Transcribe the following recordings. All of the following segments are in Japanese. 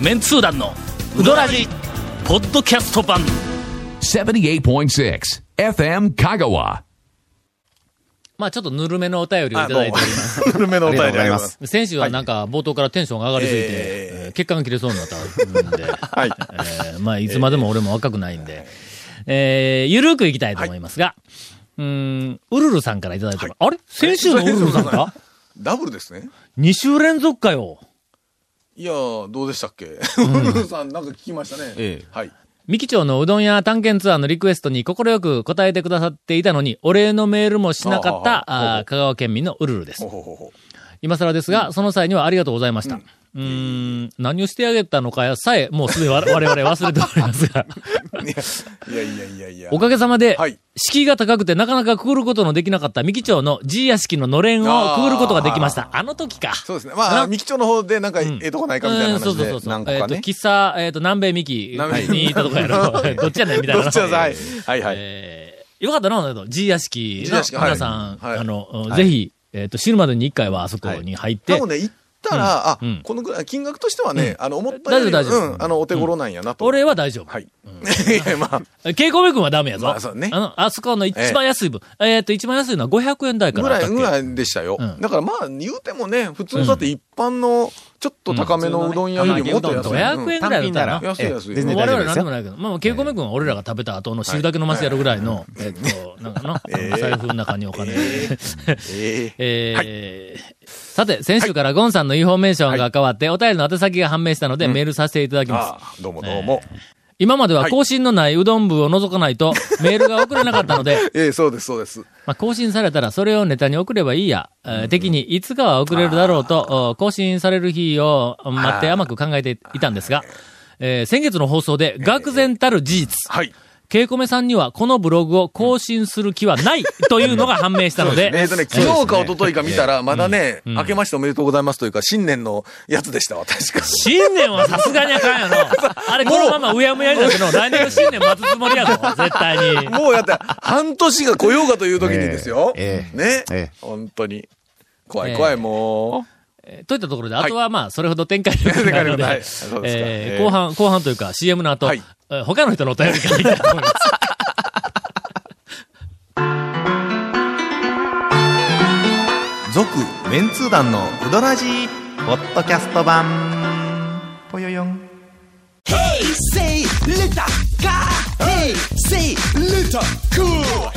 メンツー団のウドラジポッドキャスト版78.6 FM Kagawa. まあちょっとぬるめのお便りをいただいております。ぬるめのお便りあります。先週はなんか冒頭からテンションが上がりすぎて、ええー血管が切れそうになったんで、はい。えーまあいつまでも俺も若くないんで、えー、ゆるくいきたいと思いますが、うーん、ウルルさんからいただいてる、あれ？先週のウルルさんか ダブルですね。?2 週連続かよ。いやー、どうでしたっけ？ウルルさん、なんか聞きましたね。ええはい。三木町のうどん屋探検ツアーのリクエストに快く答えてくださっていたのに、お礼のメールもしなかった、あ香川県民のウルルですほ。うほうほ今更ですが、その際にはありがとうございました。うーん、何をしてあげたのかさえ、もうすでに我我々忘れておりますが、う。いやいやいやいや。おかげさまで、はい敷居が高くてなかなかくぐることのできなかった三木町の G 屋敷ののれんをくぐることができました。あの時か。そうですね。まあ、な三木町の方でなんか、ええとこないかみたいなうんそう話でそうそうそう。えっ、と。喫茶、えっ、と、南米三木にいたとこやろ。どっちやねんみたいな。どっちだはい。はいはい。えーよかったな、G 屋敷の皆さん、はいあの、はいぜひ、えっ、と、死ぬまでに一回はあそこに入って、多分ね、たら、あうん、このぐらい、金額としてはね、あの、思ったより、大丈夫大丈夫うん、あの、お手頃なんやなと。俺は大丈夫。はい。まあ、稽古目君はダメやぞ。まあそうねあの、あそこの一番安い分。えっ、と、一番安いのは500円台かぐらい、らあったっけ？ぐらいでしたよ。うんだからまあ、言うてもね、普通だって一般の、ちょっと高めのうどん屋よりももっと安い。500円ぐらいだったらな。安い安い。全然我々大丈夫ですよなんでもないけど、まあ、稽古目君は俺らが食べた後の汁だけ飲ませてやるぐらいの、えっと、なんかな、ええ財布の中にお金。えさて、先週からゴンさんのインフォメーションが変わって、お便りの宛先が判明したので、メールさせていただきます。ああ、どうもどうも。今までは更新のないうどん部を覗かないと、メールが送れなかったので、ええ、そうです、そうです。まあ、更新されたらそれをネタに送ればいいや。えー的にいつかは送れるだろうと、お更新される日を待って甘く考えていたんですが、えー先月の放送で、愕然たる事実。はい。ケイコメさんにはこのブログを更新する気はないというのが判明したので、えっとね、昨日か一昨日か見たら、まだね、うん明けましておめでとうございますというか、新年のやつでしたわ、確か。新年はさすがにあかんやろ。あれ、このままうやむやになっての、来年の新年待つつもりやぞ、絶対に。もうやって、半年が来ようかという時にですよ。ええねええ。本当に。怖い怖い、もえーといったところで、あとはまあ、それほど展開力がないので、え後半、後半というか CM の後、はい。えー他の人のお便りからいきたいと思います。続、メンツー団のうどらじポッドキャスト版。ぽよよん。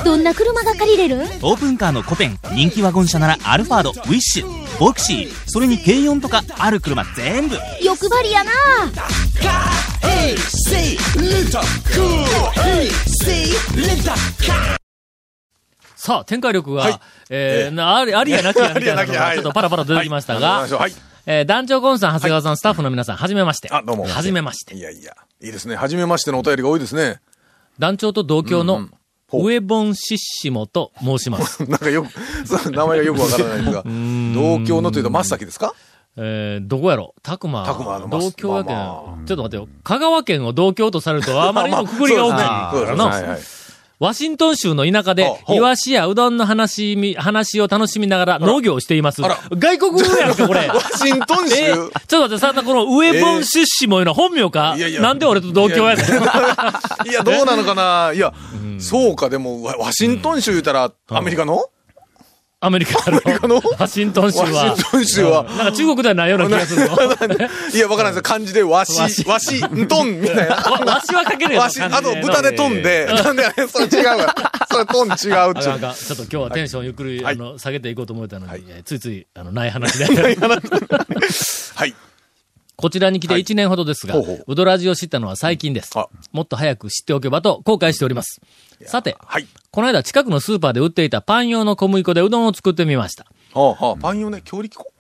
どんな車が借りれる？オープンカーのコペン、人気ワゴン車ならアルファード、ウィッシュ、ボクシー、それに軽4とかある車全部。欲張りやな.さあ、展開力が、はいえーえなあり、ありやなきやみたいなのが、ちょっとパラパラ出てきましたが、はいはいえー団長ゴンさん、長谷川さん、スタッフの皆さん、はじめまして。あどうもはじめましてい。やいや、いいですね。初めましてのお便りが多いですね。団長と同郷の、ウエボンシッシモと申します。なんかよく、そう名前がよくわからないんですが、同郷のというと真っ先ですか？えー、どこやろ？たくま。たくまのま同郷やけん、まあまちょっと待ってよ。香川県を同郷とされると、あまりにもくくりが大きいか そうです。ね。はいはいワシントン州の田舎でイワシやうどんの話み、話を楽しみながら農業をしています。外国語やんか、これ。ワシントン州？えーちょっと待って、さ、このウエボン出資もいうのは本名か、いやいや。なんで俺と同郷やねん。いや、どうなのかな？いや、そうか、でも、ワワシントン州言ったら、アメリカの？アメリカのカの？ワシントン州は。ワシントン州は。うん。なんか中国ではないような気がするの。いや、わからないです漢字で、わしわし、んとん、みたいな。わわしはかけるよ。わし、あと豚で飛んで、なんで、それ違うわ。それ飛ん違う。っちゅあうちょっと今日はテンションゆっくり、はい。あの、下げていこうと思ったのに、ついつい、あの、ない話で。はい。こちらに来てはい1年ほどですが、ほうほううどらじを知ったのは最近ですあ。もっと早く知っておけばと後悔しております。さて、はい。この間近くのスーパーで売っていたパン用の小麦粉でうどんを作ってみました。はあはあ、パン用ね、強力粉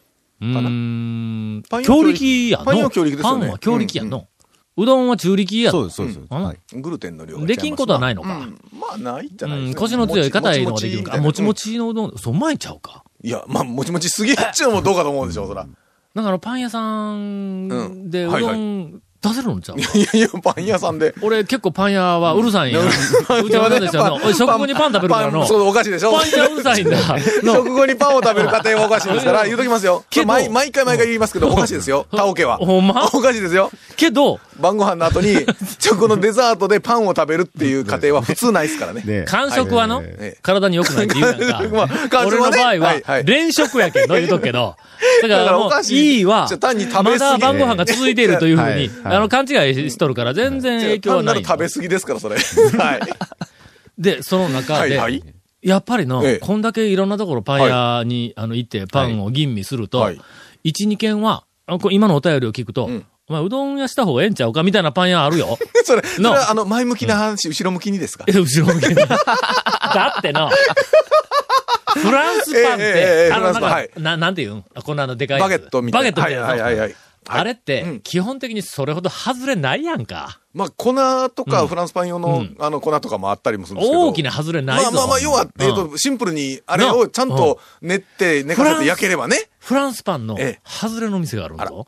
うーん、パン用強力やの。パン用強力ですよねパンは強力やの。うどんは中力やそうです、そうです。うんはい。グルテンの量できんことはないのかうんまあ、ないじゃうん、ないですか。腰の強い硬いのができるか。あもちもち。ちのうどん、そう、うまいんちゃうか。いや、まあ、もちもちすげえっちゅうのもどうかと思うでしょ、そら。だからパン屋さんでうどん出せるの？じゃういやいや、パン屋さんで。俺結構パン屋はうるさいんや。うちはなんですよ。食後にパン食べるからの。そう、おかしいでしょパン屋うるさいんだ。の食後にパンを食べる家庭はおかしいですから、言うときますよ。毎回毎回言いますけど、おかしいですよ。タオケは。ほんま？おかしいですよ。けど、晩ご飯の後に、チョコのデザートでパンを食べるっていう家庭は普通ないですからね。ね間食はのええ、体に良くないって言うやんまあか。間食はね俺の場合は連食やけど、言うとくけど。だかららもう、い。いいはまだ晩ご飯が続いているというふうに、はい。は いあの、勘違いしとるから全然影響はない単なる。食べ過ぎですから、それ。はい。で、その中で、はいはい。やっぱりの、ええ。こんだけいろんなところパン屋に、あの行ってパンを吟味すると、はい。一、二軒は、今のお便りを聞くと、んお前うどん屋した方がええんちゃうかみたいなパン屋あるよ。それ、それあの、前向きな話、後ろ向きにですか？え、後ろ向きに。だっての、フランスパンって、あの、なんか、ななんて言うんあこんなあのでかい。バゲットみたいな。バゲットみたいな。はいはいはいはい。あれって、うん基本的にそれほど外れないやんか。まあ、粉とか、うんフランスパン用の、うんあの、粉とかもあったりもするんですけど。大きな外れないぞ。まあまあまあ、要は、えっうんと、シンプルに、あれをちゃんと練って、寝かせて焼ければね。フランスパンのええ。外れの店があるんだぞ。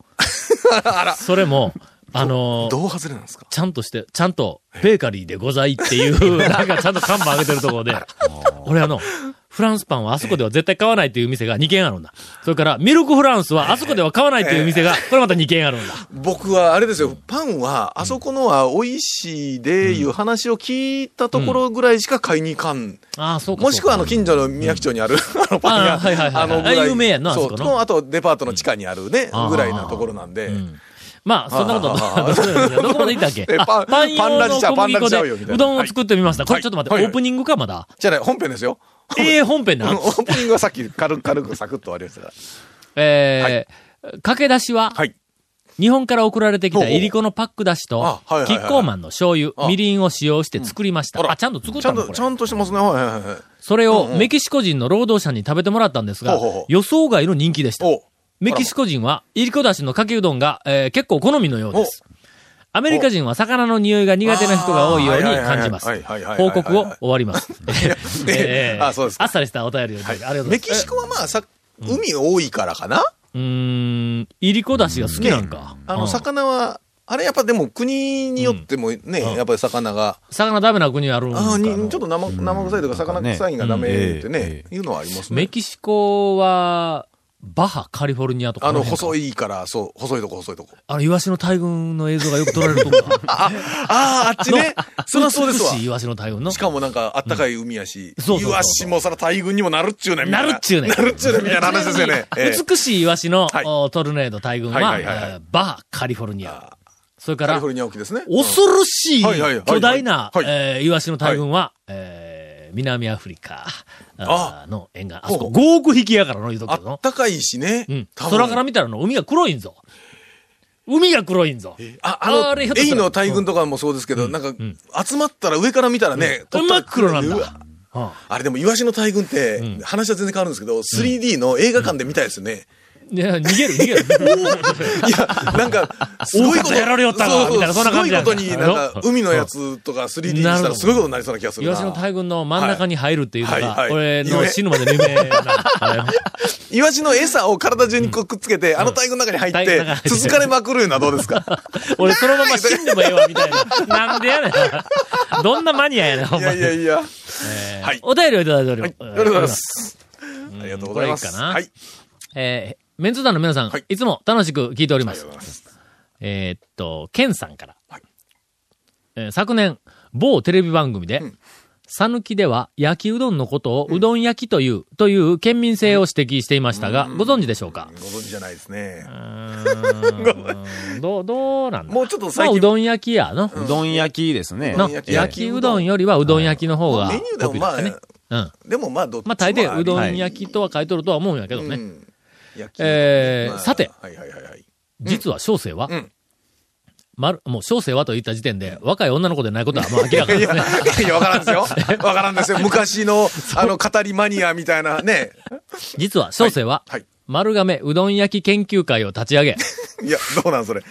あら。それも、あのーどう外れなんですか？ちゃんとして、ちゃんと、ベーカリーでございっていう、なんかちゃんと看板上げてるところで、俺あの、フランスパンはあそこでは絶対買わないっていう店が2軒あるんだ。それから、ミルクフランスはあそこでは買わないっていう店が、これまた2軒あるんだ。僕は、あれですよ、パンは、あそこのは美味しいで、いう話を聞いたところぐらいしか買いに行かん。ああ、そうか。もしくは、あの、近所の宮城町にある、あの、パン屋。あはいはいはいあの、有名やんなあそこのそう。とあと、デパートの地下にあるねぐらいなところなんで。うんまあ、そんなことど、どこまで行ったっけ？パンパン用の小麦粉でうどんを作ってみました。これちょっと待って、オープニングかまだ？じゃあね、本編ですよ。ええ本編なオ。ープニングはさっき軽く、軽くサクッと終わりましたから。えー、駆け出しは、はい。日本から送られてきたいりこのパック出しとキッコーマンの醤油、あみりんを使用して作りました。うんあちゃんと作ったの？これ。ちゃんとしてますね。はいはいはいはい。それをメキシコ人の労働者に食べてもらったんですが予想外の人気でした。おメキシコ人は、いりこだしのかけうどんが、えー結構好みのようです。アメリカ人は魚の匂いが苦手な人が多いように感じます。はいはいはいはいはいはい。はい。報告を終わります。えーあそうですか。あっさりしたお便りをいただきありがとうございます。メキシコはまあさ、海多いからかな？うーん、いりこだしが好きなんか。あの、うん。魚は、あれやっぱでも国によってもね、やっぱり魚が、魚ダメな国あるんか。ああ、になちょっと生生臭いとか魚臭いがダメってうん。ね、いうのはありますね。メキシコは、バハ、カリフォルニアとかあの、細いから、そう、細いとこ細いとこ。あの、イワシの大群の映像がよく撮られるとこか。あ、ああ、あっちね。そりゃそうですわ美。しいイワシの大群のし。かもなんか、あったかい海やし、そうそうそうイワシもそら大群にもなるっちゅうねなるっちゅうねんなるっちゅうねんみたいな話ですよね。ええ美しいイワシの、はいおトルネード大群は、はいはいバハ、カリフォルニア。それからカリフォ、ルニア沖ですね。恐ろしい巨大な、はいえーイワシの大群は、えー南アフリカの沿岸。あそこほうほ5億匹やからの言うとくけどの。あったかいしね。うん。空から見たらの海が黒いんぞ。海が黒いんぞ。あ、あの、エイの大群とかもそうですけど、なんか、集まったら上から見たらね、うん真っ黒なんだあれでも、イワシの大群って、話は全然変わるんですけど、3D の映画館で見たいですよね。いや、逃げる、逃げる。いや、なんか、すごいこと。やられよったわそうみたいなそんな感じすごいことに、やなんか、海のやつとか 3D にしたらすごいことになりそうな気がするな。イワシの大群の真ん中に入るっていうのが、はいはいはい俺の死ぬまでの夢なイワシの餌を体中にくっつけて、あの大群の中に入って続かれまくるのはどうですか？俺そのまま死んでもええわ、みたいな。なんでやねん。どんなマニアやねん、ほんい。やいやいや。えーはいお便りをいただいております。はい、ありがとうございます。ありがとうございます。これいいかなはい。えーメンツ団の皆さん、はいい、つも楽しく聞いておりますます。えーっと、ケンさんから。はいえー昨年、某テレビ番組でん、さぬきでは焼きうどんのことをうどん焼きという、という県民性を指摘していましたが、ご存知でしょうか？ご存知じゃないですねう。どう、どうなんだ？もうちょっとまあ、最近。うどん焼きやの。うどん焼きですね。の焼き焼きうどんよりはうどん焼きの方がメニューでもまあ。うん。でもまあ、どっちもまあ大抵うどん焼きとは書いとるとは思うんやけどね。うんえーさてはいはいはいはい。実は小生は、うんまる、もう小生はと言った時点で、若い女の子でないことはもう明らかですね。いや、わからんですよ。わからんですよ。昔の、あの、語りマニアみたいなね。実は小生は、はい。丸亀うどん焼き研究会を立ち上げ、いや、どうなんそれ。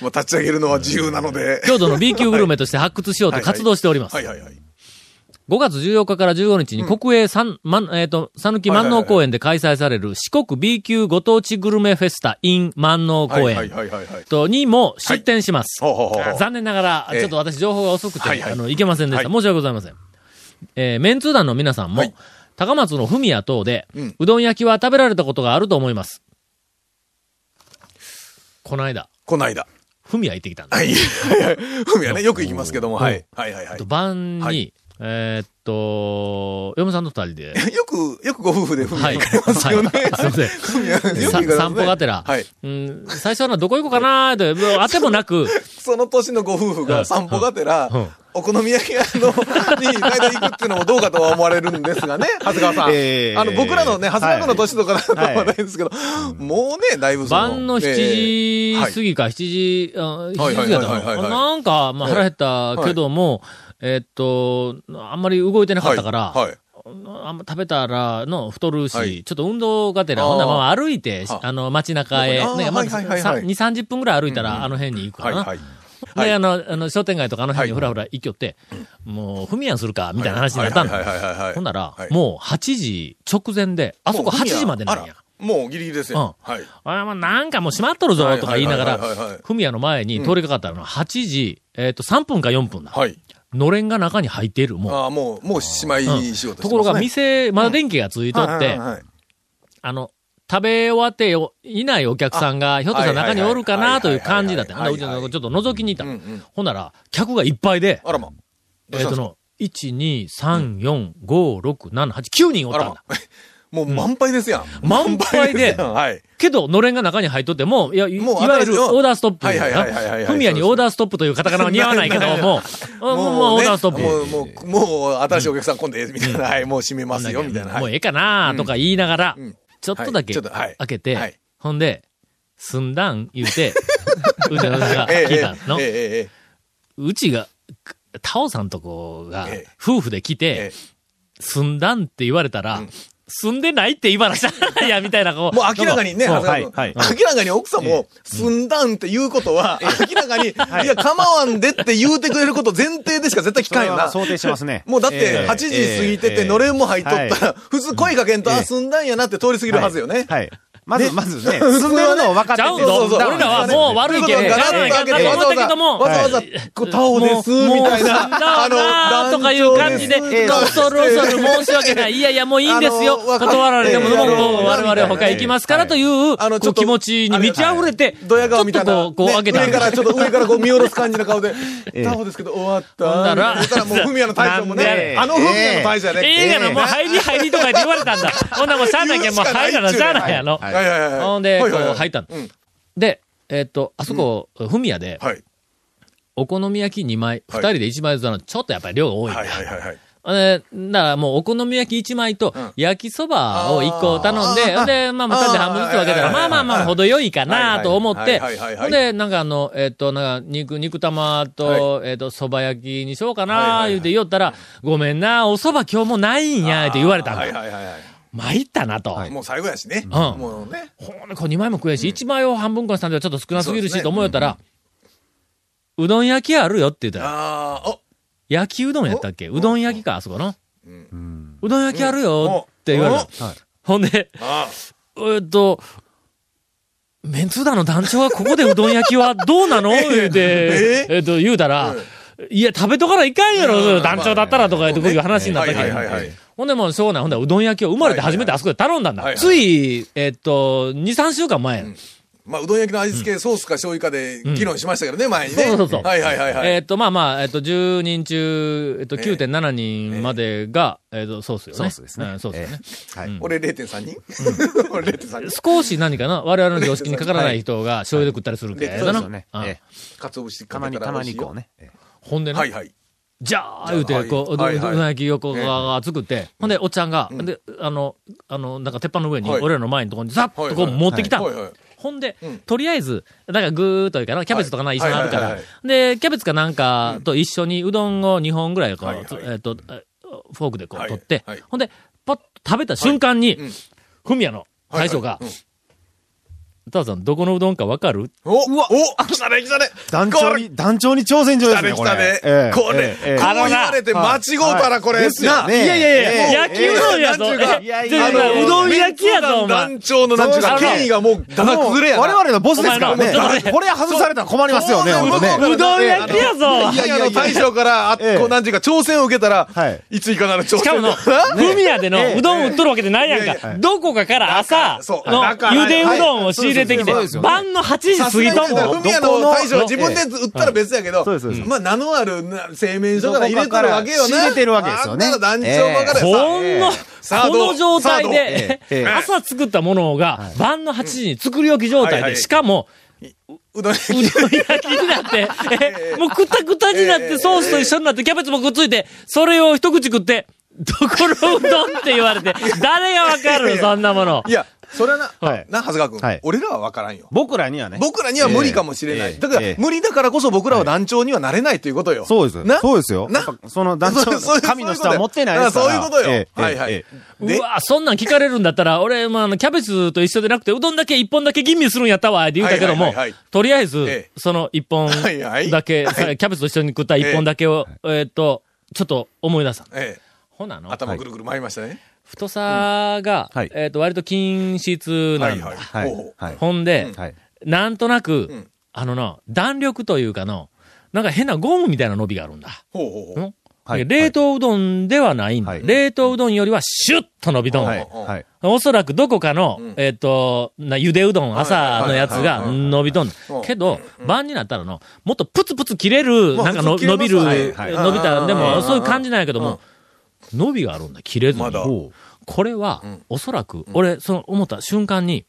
もう立ち上げるのは自由なので。郷土の B 級グルメとして発掘しようと活動しております。はいはいはい。5月14日から15日に国営三、まん、えっ、と、さぬき万能公園で開催される四国 B 級ご当地グルメフェスタ in 万能公園。とにも出展します。残念ながら、ええちょっと私情報が遅くて、はいはいあの、いけませんでした。はい申し訳ございません。えーメンツー団の皆さんも、はい高松のフミヤ等で、うんうどん焼きは食べられたことがあると思います。この間、こないだ。フミヤ行ってきたんです。はい。はいはい。ふみはね、よく行きますけども、はい。はいはいはいと。晩に、はいえーっと、嫁さんと二人で、よく、よくご夫婦でふみはい。行かれますよね。はい。すいません。よくね。さ散歩がてら、はい。うん、最初はな、どこ行こうかなーって、もうあてもなく、その年のご夫婦うんが散歩がてらうん、お好み焼き屋の、に大体行くっていうのもどうかとは思われるんですがね、長谷川さん。えーあの、僕らのね、長谷川君の年とかだとははい。ないですけど、もうね、だいぶその。晩の7時過ぎか、7時、あ7時過ぎだったはいはい。はいはいはいのな。んか、まあ腹減ったけども、えっと、あんまり動いてなかったから、はい。はいあんま食べたらの太るし、はいちょっと運動がてら、ほんならまあ歩いて、ああの街中へ、ね、まずはいはいはいはい2、30分ぐらい歩いたら、あの辺に行くかな。はいはい。で、あの、あの、商店街とかあの辺にはいふらふら行きよって、もう、ふみやんするか、みたいな話になったの。はいはいはいはいはい。ほんなら、はいもう8時直前で、あそこ8もうフミヤ時までなんやもうギリギリですよ。はい。あまあ、なんかもう閉まっとるぞ、とか言いながはいはいはいはいはいら、ふみやの前に通りかかったのは8時、えっと、3分か4分だ。はい。のれんが中に入っている、もう。ああ、もう、もうしまい仕事してますねところが、店、まだ電気がついとってあの、食べ終わってよいないお客さんが、ひょっとしたら中におるかなという感じだった。うちのちょっと覗きに行ったうんうん。ほんなら、客がいっぱいで、あらま。えっとの、1、2、3、4、5、6、7、8、9人おったんだま。。もう満杯ですやん。満杯で。はい。けど、のれんが中に入っとっても、いや、いわゆるオーダーストップはいはいはいはいフミヤにオーダーストップというカタカナは似合わないけども、あ もう、もうオーダーストップ。もう、もう、もう、新しいお客さん来んで、みたいな。はい、もう閉めますよ、みたいな。はい。もうええかなとか言いながらうん、ちょっとだけ開けてはい、ほんで、すんだん言うて、うちのがええ聞いたの。ええ。ええええ。うちが、タオさんとこがええ、夫婦で来えて、すんだんって言われたら、住んでないって言い話したんや、みたいな、こう。もう明らかにね、なんか長谷川はい君明らかに奥さんも、すんだんって言うことは、明らかに、いや、構わんでって言うてくれること前提でしか絶対聞かんよな。想定しますね。もうだって、ええ8時過ぎてて、ええのれんも入っとったはら、普通声かけんと、ええあ、すんだんやなって通り過ぎるはずよね。はい。まず、ねまずね、住んでるのを分かってて。ちゃうんだそうそうそう俺らはもう悪いけん、そういうことガラッと開けてええ思ったけども、わざわざ、こうタオです、みもうたいな。もうそんなとかいう感じで、恐る恐る申し訳ない。いやいや、もういいんですよ。断られても、ええ。もうあの我々は他行きますからという、あのちょっとこう気持ちに満ち溢れて、ドヤ顔みたいな。ちょっとこう、こう開けた。ね上から、ちょっと上からこう見下ろす感じの顔で、えタオですけど終わった。ほんなら。そしたらもう、フミヤの大将もね、あのフミヤの大将やね。映画のもう入り入りとかって言われたんだ。ほんならもうしゃあないけん、もう入らなしゃあないやろ。はいはいはいはい。ほんで、こうはい入ったの。うん。で、えっと、あそこ、フミヤで、はい。お好み焼き2枚、2はい。人で1枚ずつの、ちょっとやっぱり量が多いんいはいはいはい。えーだからもうお好み焼き1枚とん。焼きそばを1個頼んで、んで、まあ、二人で半分ずつ分けたら、まあまあまあ、程よいかなと思って。ほんで、なんかあの、えっと、なんか、肉、肉玉と、えっと、蕎麦焼きにしようかない言うて言おったら、ごめんな、お蕎麦今日もないんや、って言われたんだ。参ったなと。もう最後やしね。ん。もうね。ほんで、こう2枚も食えし、1枚を半分こにしたんではちょっと少なすぎるし、と思うよったら、うどん焼きあるよって言ったら、ああ、お、焼きうどんやったっけ？お。うどん焼きか、あそこの？うん。うどん焼きあるよって言われほんで、あえっと、メンツーダの団長はここでうどん焼きはどうなの？言うて、えっと、言うたら、いや、食べとかないかんやろ、団長だったらとか言ってこういう話になったけど。ほんでもうしょうがない。ほんでうどん焼きを生まれて初めてあそこで頼んだんだ。はいはいつい、えっと、2、3週間前。まあ、うどん焼きの味付け、ソースか醤油かで議論しましたけどね、前にね。そうそうそうはいはいはいはい。えっと、まあまあ、えっと、10人中、えっと、9.7人までが、えっと、ソースよね。ソースですねうんソースよね。はい。俺0.3人？俺0.3人少し何かな？我々の常識にかからない人が醤油で食ったりするけはいどなそうですよね。うんええ鰹節たまに、たまにこうね。ね。ええほんでな、はいはい。じゃあ、言うて、はいこう、うどんはいはいう作って、ほんで、おっちゃんが、で、あの、あの、なんか鉄板の上に、はい俺らの前のところにザッとこう持ってきた。ほんでうん、とりあえず、なんかぐーっというかな、キャベツとかな、一緒にあるからで、キャベツかなんかと一緒にうどんを2本ぐらいこうえっと、えフォークでこうはい取ってはい、ほんで、パッと食べた瞬間にうん、フミヤの大将がタオさん、どこのうどんかわかる？おうわお来たね来たね団長に、団長に挑戦状ですね、来たね来これ。たねええこれ、えこう言われて間違うたらこれ、ですよね。いやいやいや、焼きうどんやぞ。いやいやうどん焼きやぞ、お前。団長のなんちゅうか、そう権威がもう、だだ崩れやな。我々のボスですからね。これ外されたら困りますよね、そう本当ね。うどん焼きやぞ。いやいや、大将から、あええこうなんていうか、挑戦を受けたら、はいいついかなる挑戦？しかもの、ふみやでのうどん売っとるわけでないやんか。どこかから朝のゆでうどんを仕入れてきて晩の8時過ぎとんもふみやの大将は自分で売ったら別やけど、まあ、名のあるな製麺所から入れてるわけよな。仕入れてるわけですよね。団長ばかりこんな、さあこの状態で 朝作ったものが晩の8時に作り置き状態で、しかも、うどんうどん焼きになって、え、もうくたくたになって、ソースと一緒になって、キャベツもくっついて、それを一口食って、どこのうどんって言われて、誰がわかるそんなもの。いや、それはな、はい。な、長谷川君、はい。俺らは分からんよ。僕らにはね。僕らには無理かもしれない。ええ。だから、ええ。無理だからこそ僕らは団長にはなれないということよ。そうです。な？そうですよ。な？やっぱその団長神の下は持ってないですから。そういうことよ。ええはいはい。うわ、そんなん聞かれるんだったら、俺、まあ、あの、キャベツと一緒でなくて、うどんだけ一本だけ吟味するんやったわ、って言うたけどもはいはいはいはい、とりあえずええ、その一本だけ、はいさキャベツと一緒に食った一本だけを、えーっと、ちょっと思い出した。えほなの。え、頭ぐるぐる回りましたね。太さが、はい。えーっと、割と均質なんだ。はいはい。ほんで、はい。なんとなく、ん。あのな、弾力というかの、なんか変なゴムみたいな伸びがあるんだ。ほうほうほう。冷凍うどんではないんだ。はい。冷凍うどんよりはシュッと伸びとん。はい。はい。おそらくどこかの、ん。えっ、と、な、ゆでうどん朝のやつがはい。伸びとん。うん。けど、晩になったらの、もっとプツプツ切れる、まあなんかの伸びる、伸びた、でも、うんそういう感じなんやけども、伸びがあるんだ、切れずに。まこれは、おそらく、俺、その思った瞬間に、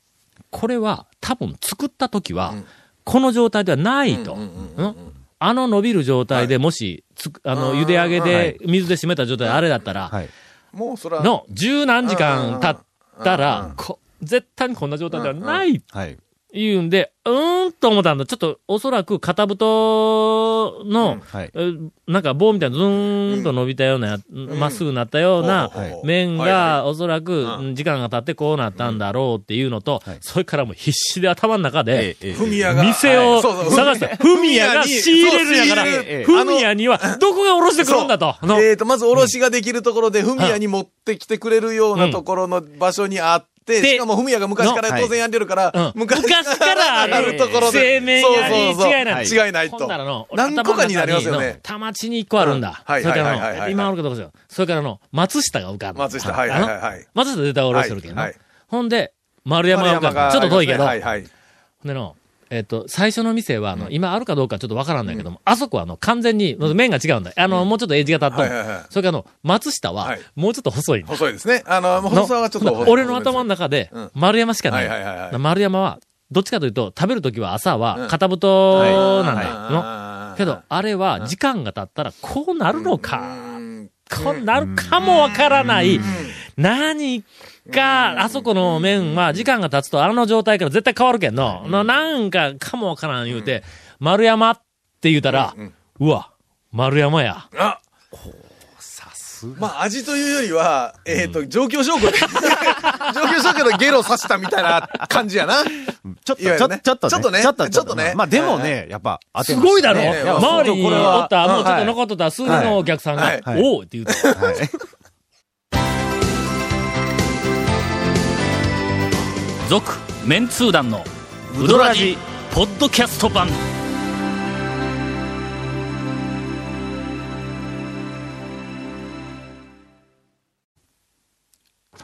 これは多分作った時は、この状態ではないと。うんあの伸びる状態でもし、つくあの、茹で上げで、水で締めた状態であれだったら、はい。もうそら、の十何時間経ったら、こ絶対にこんな状態ではない。はい。言うんで、うーんと思ったんだ。ちょっと、おそらく片太の、はい。えなんか棒みたいなずーんと伸びたようなや、まっすぐなったようなほうほうほう。麺はいはが、おそらくうん。時間が経ってこうなったんだろうっていうのとはい、それからもう必死で頭の中で、ええふみやが。店を探して、フミヤが仕入れるんやからフミヤにはどこがおろしてくるんだと。えーと、まず、おろしができるところで、ふみやに持ってきてくれるようなところの場所にあって、でしかもふみやが昔からの当然やってるから、うん昔昔からあるるところで。製麺屋にそうそうそう違いない違いないと。何個かになりますよね。田町に一個あるんだ。うんはいそれからの、はいはいはいはい今あるかどうかそれからの、松下が浮かんだ。松下はいはいはい松下絶対おろしてるけどなはいはいほんで、丸山が浮かんだ。ちょっと遠いけど。はいはい。ほんでの、えっ、と、最初の店は、あの、今あるかどうかちょっとわからんないけども、あそこはあの、完全に、麺が違うんだ。あの、もうちょっとエッジが立っとんはいはいはいそれからあの、松下ははい、もうちょっと細い。細いですね。あの、細さはちょっと細い。俺の頭の中でうん、丸山しかなはい。丸山は、どっちかというと、食べるときは朝うんは片太なんだけど、あれは時間が経ったらこうなるのか。うんこうなるかもわからない。何か、あそこの麺は時間が経つとあの状態から絶対変わるけんの。のなんかかもわからん言うて、丸山って言うたら、うわ、丸山や。あまあ、味というよりは、えっと、状況証拠で、状況証拠でゲロさせたみたいな感じやな。ちょっと、ね。ちょっとね。ちょっとね。ちょっと、ちょっとね。まあでもね、やっぱ当てすごいだろ、ね。周りにこれはおった、もうちょっはいと残っとった数人のお客さんが、はいはい。おうって言うた。続、メンツー団の、うどラヂ、ポッドキャスト版。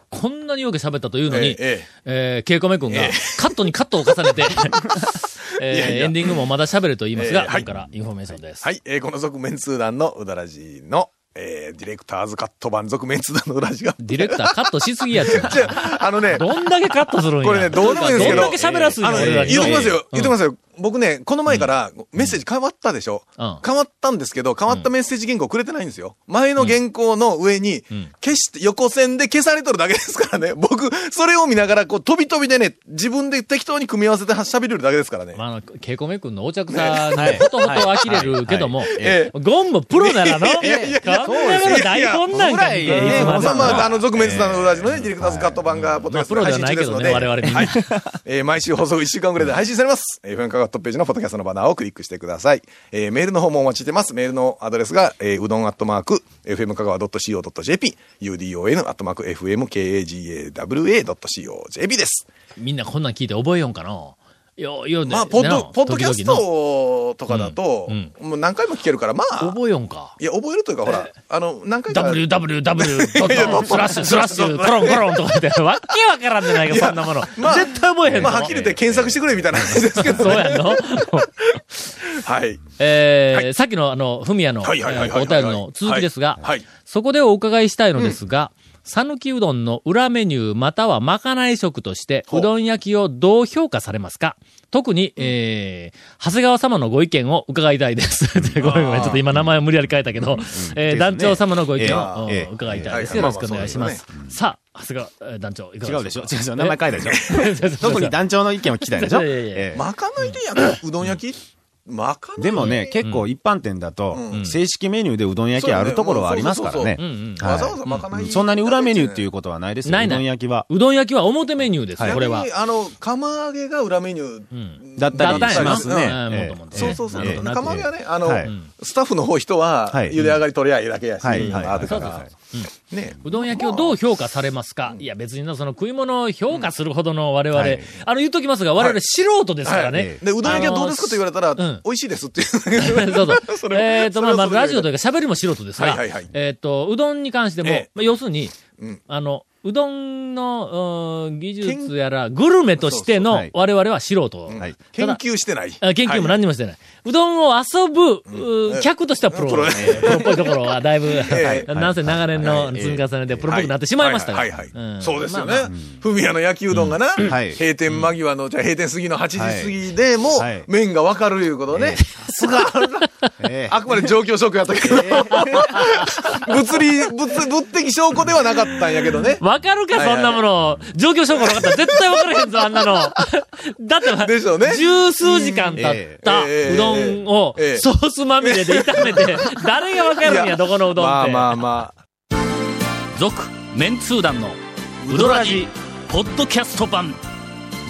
こんなによく喋ったというのに、えええー、ケイコメ君が、カットにカットを重ねて、えーいやいや。エンディングもまだ喋ると言いますが、えーはい。今からインフォメーションです。はい、えーこの続麺通団のうどラヂの、えーディレクターズカット版続麺通団のうどラヂが。ディレクターカットしすぎやつ。ああのね、どんだけカットするんや。これねどうでもいいんですけどどんだけ喋らすんや、あの俺らに言うときますよ、言うときますよ。僕ね、この前からメッセージ変わったでしょ、うん。変わったんですけど、変わったメッセージ原稿くれてないんですよ。前の原稿の上にん、消して、横線で消されとるだけですからね。僕、それを見ながら、こう、飛び飛びでね、自分で適当に組み合わせて喋れるだけですからね。まあ、あの、ケイコメ君の横着さに ほとほと呆れるけども、ええゴンもプロならの、いやいやそうですよ。つまでも。まあまあ、あの、続メンツさんの裏地のね、ディレクターズカット版が、ポッドキャストで配信中ですので、まあプロではないけどね。我々にはい。えー毎週放送1週間ぐらいで配信されます。が、トップページのポッドキャストのバナーをクリックしてください。えーメールの方もお待ちしてます。メールのアドレスが、えーうどんアットマーク、FM 香川 .co.jp、udon アットマーク、fmkagawa.co.jp です。みんなこんなん聞いて覚えよんかな？よ、よ、まあ、ポッド、ポッドキャストとかだと、うんもう何回も聞けるから、まあ、覚えよんか。いや、覚えるというか、ほら、あの、何回か。www スラッシュスラッシュコロンコロンとか言って、わけわからんじゃないか、そんなもの。まあ絶対覚えへんの。まあ、はっきり言って検索してくれみたいな話ですけどね。そうやんのはい。えーはいさっきのあの、ふみやの、お便りの続きですが、そこでお伺いしたいのですが、讃岐うどんの裏メニューまたはまかない食として、ほう。うどん焼きをどう評価されますか？特に、えー、長谷川様のご意見を伺いたいです。ごめんごめん、ちょっと今名前を無理やり変えたけど、えーね。団長様のご意見を、うんええええ伺いたいです。ええよろしくお願いしままあす。さあ、長谷川えー団長、いかが違うでしょ？か違うでしょ？名前変えたでしょ？ょ特に団長の意見を聞きたいでしょ？いやいやいやええまかないでやる？うどん焼き？まかない。でもね、結構一般店だとう、ん。正式メニューでうどん焼きあるところはありますからね。わざわざまかない、そんなに裏メニューっていうことはないですよ。ないない。うどん焼きは。うどん焼きは表メニューです、はい。これは。逆に。あの、釜揚げが裏メニュー。うん。だったりしますね。そうそうそう。釜揚げはね、あの、はい。スタッフの方人は、はい。茹で上がり取りゃいいだけやし、はい。はい。あるか。らね。うどん焼きをどう評価されますか、いや別になその食い物を評価するほどの我々、はい。あの言っときますが、我々素人ですからね。はい。で、うどん焼きはどうですかと言われたら、美味しいですっていう。そうそう。えっ、と、まあ、まラジオというか喋りも素人ですが、えっ、と、うどんに関しても、ええ。まあ、要するに、うん。あの、うどんの、うん技術やら、グルメとしての我々は素人。はい。研究してない。あ研究もはい。何にもしてない。うどんを遊ぶ、う客としてはプロ。プロ。プロっぽいところは だいぶ、ええ。なんせ長年の積み重ねでプロっぽくなってしまいましたそうですよね。ふみやの焼きうどんがな、はい。閉店間際の、じゃあ閉店過ぎの8時過ぎでもはい、麺がわかるいうことね。さすが。ええあくまで状況証拠やったけど。物理、物、物的証拠ではなかったんやけどね。わかるか、そんなもの。状況証拠なかったら絶対わからへんぞ、あんなの。だって、でしょうね十数時間経ったええうどんをええソースまみれで炒めて、誰がわかるんやどこのうどんって。まあまあまあ。続、メンツー団のウドラジ、ポッドキャスト版。